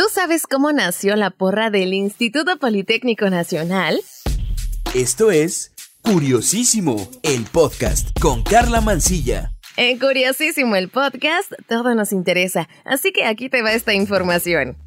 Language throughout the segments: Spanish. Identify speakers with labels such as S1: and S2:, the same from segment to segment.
S1: ¿Tú sabes cómo nació la porra del Instituto Politécnico Nacional?
S2: Esto es Curiosísimo, el podcast con Carla Mancilla.
S1: En Curiosísimo el podcast, todo nos interesa, así que aquí te va esta información.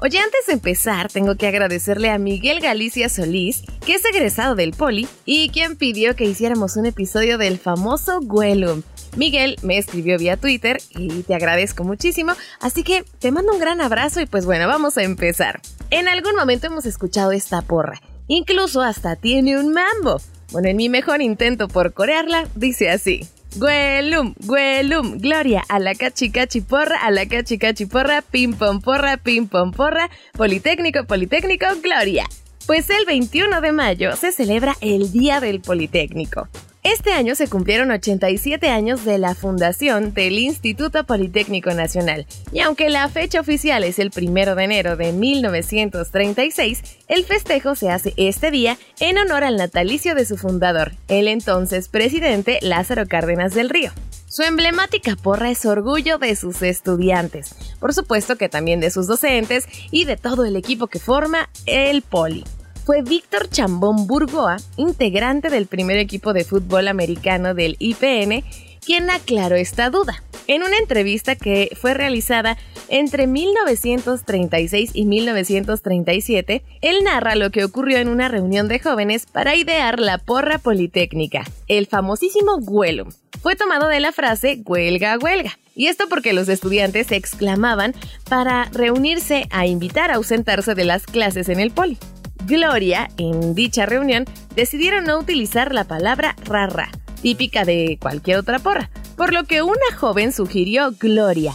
S1: Oye, antes de empezar, tengo que agradecerle a Miguel Galicia Solís, que es egresado del Poli, y quien pidió que hiciéramos un episodio del famoso Guelum. Miguel me escribió vía Twitter y te agradezco muchísimo, así que te mando un gran abrazo y pues bueno, vamos a empezar. En algún momento hemos escuchado esta porra, incluso hasta tiene un mambo. Bueno, en mi mejor intento por corearla, dice así. Güelum, güelum, gloria a la cachicachiporra, a la cachicachiporra, pim pom porra, pim pom porra, politécnico, politécnico, gloria. Pues el 21 de mayo se celebra el Día del Politécnico. Este año se cumplieron 87 años de la fundación del Instituto Politécnico Nacional, y aunque la fecha oficial es el 1 de enero de 1936, el festejo se hace este día en honor al natalicio de su fundador, el entonces presidente Lázaro Cárdenas del Río. Su emblemática porra es orgullo de sus estudiantes, por supuesto que también de sus docentes y de todo el equipo que forma el Poli fue Víctor Chambón Burgoa, integrante del primer equipo de fútbol americano del IPN, quien aclaró esta duda. En una entrevista que fue realizada entre 1936 y 1937, él narra lo que ocurrió en una reunión de jóvenes para idear la porra politécnica, el famosísimo Guelum. Fue tomado de la frase huelga, huelga. Y esto porque los estudiantes exclamaban para reunirse a invitar a ausentarse de las clases en el poli. Gloria, en dicha reunión, decidieron no utilizar la palabra rara, típica de cualquier otra porra, por lo que una joven sugirió Gloria,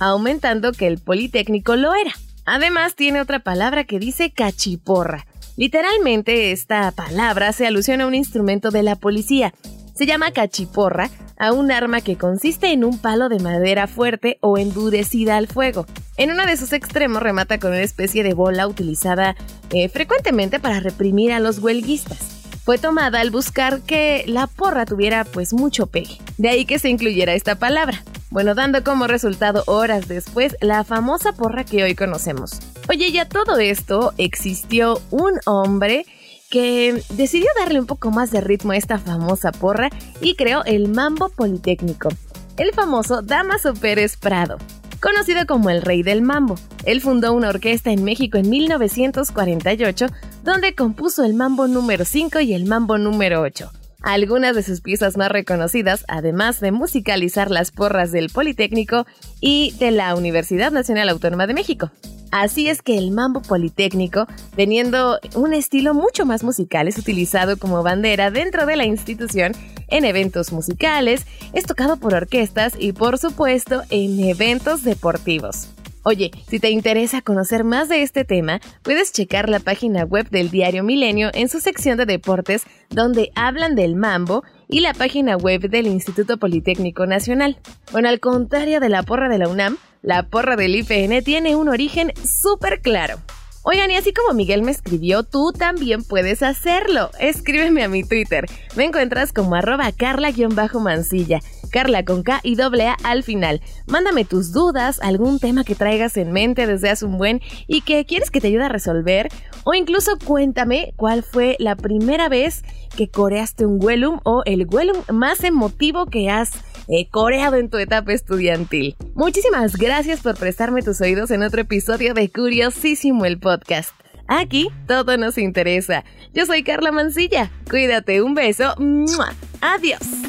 S1: aumentando que el Politécnico lo era. Además, tiene otra palabra que dice cachiporra. Literalmente, esta palabra se alusiona a un instrumento de la policía. Se llama cachiporra a un arma que consiste en un palo de madera fuerte o endurecida al fuego. En uno de sus extremos remata con una especie de bola utilizada eh, frecuentemente para reprimir a los huelguistas. Fue tomada al buscar que la porra tuviera pues mucho pegue. De ahí que se incluyera esta palabra. Bueno, dando como resultado horas después la famosa porra que hoy conocemos. Oye, ya todo esto existió un hombre que decidió darle un poco más de ritmo a esta famosa porra y creó el Mambo Politécnico, el famoso Damaso Pérez Prado conocido como el Rey del Mambo. Él fundó una orquesta en México en 1948, donde compuso el Mambo número 5 y el Mambo número 8. Algunas de sus piezas más reconocidas, además de musicalizar las porras del Politécnico y de la Universidad Nacional Autónoma de México. Así es que el mambo politécnico, teniendo un estilo mucho más musical, es utilizado como bandera dentro de la institución en eventos musicales, es tocado por orquestas y por supuesto en eventos deportivos. Oye, si te interesa conocer más de este tema, puedes checar la página web del diario Milenio en su sección de deportes, donde hablan del mambo, y la página web del Instituto Politécnico Nacional. Bueno, al contrario de la porra de la UNAM, la porra del IPN tiene un origen súper claro. Oigan, y así como Miguel me escribió, tú también puedes hacerlo. Escríbeme a mi Twitter. Me encuentras como arroba carla-mancilla. Carla con K y doble A al final. Mándame tus dudas, algún tema que traigas en mente desde hace un buen y que quieres que te ayude a resolver. O incluso cuéntame cuál fue la primera vez que coreaste un Wellum o el Wellum más emotivo que has eh, coreado en tu etapa estudiantil. Muchísimas gracias por prestarme tus oídos en otro episodio de Curiosísimo el podcast. Aquí todo nos interesa. Yo soy Carla Mancilla. Cuídate, un beso. Adiós.